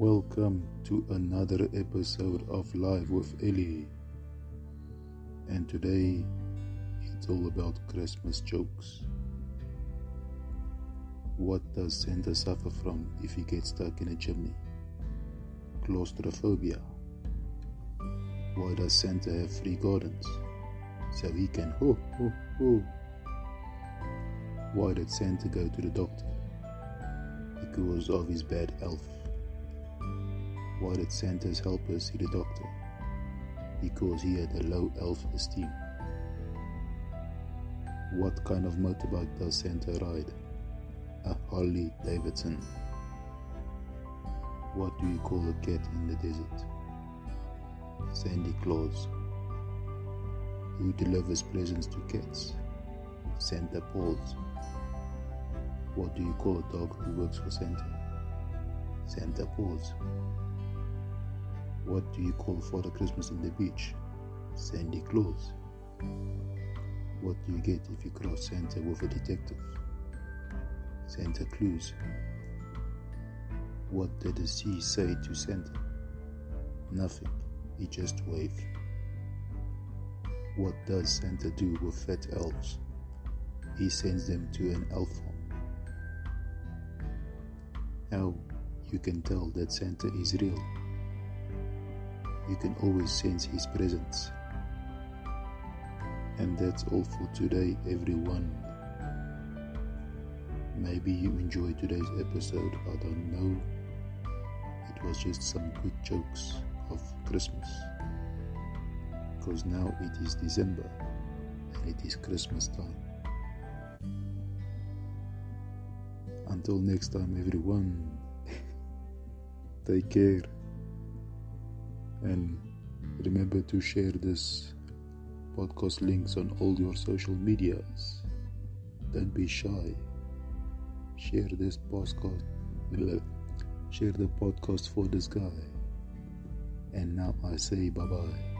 Welcome to another episode of Live with Ellie. And today it's all about Christmas jokes. What does Santa suffer from if he gets stuck in a chimney? Claustrophobia. Why does Santa have three gardens? So he can ho ho ho. Why did Santa go to the doctor? Because of his bad health. Why did Santa's helper see the doctor? Because he had a low elf esteem. What kind of motorbike does Santa ride? A Harley Davidson. What do you call a cat in the desert? Sandy Claus. Who delivers presents to cats? Santa Paws. What do you call a dog who works for Santa? Santa Paws. What do you call Father Christmas in the beach? Sandy Claus. What do you get if you cross Santa with a detective? Santa Claus. What did the sea say to Santa? Nothing. He just waved. What does Santa do with fat elves? He sends them to an elf farm. How you can tell that Santa is real? You can always sense his presence. And that's all for today, everyone. Maybe you enjoyed today's episode, I don't know. It was just some quick jokes of Christmas. Because now it is December and it is Christmas time. Until next time, everyone, take care and remember to share this podcast links on all your social medias. Don't be shy. Share this podcast. Uh, share the podcast for this guy. And now I say bye bye.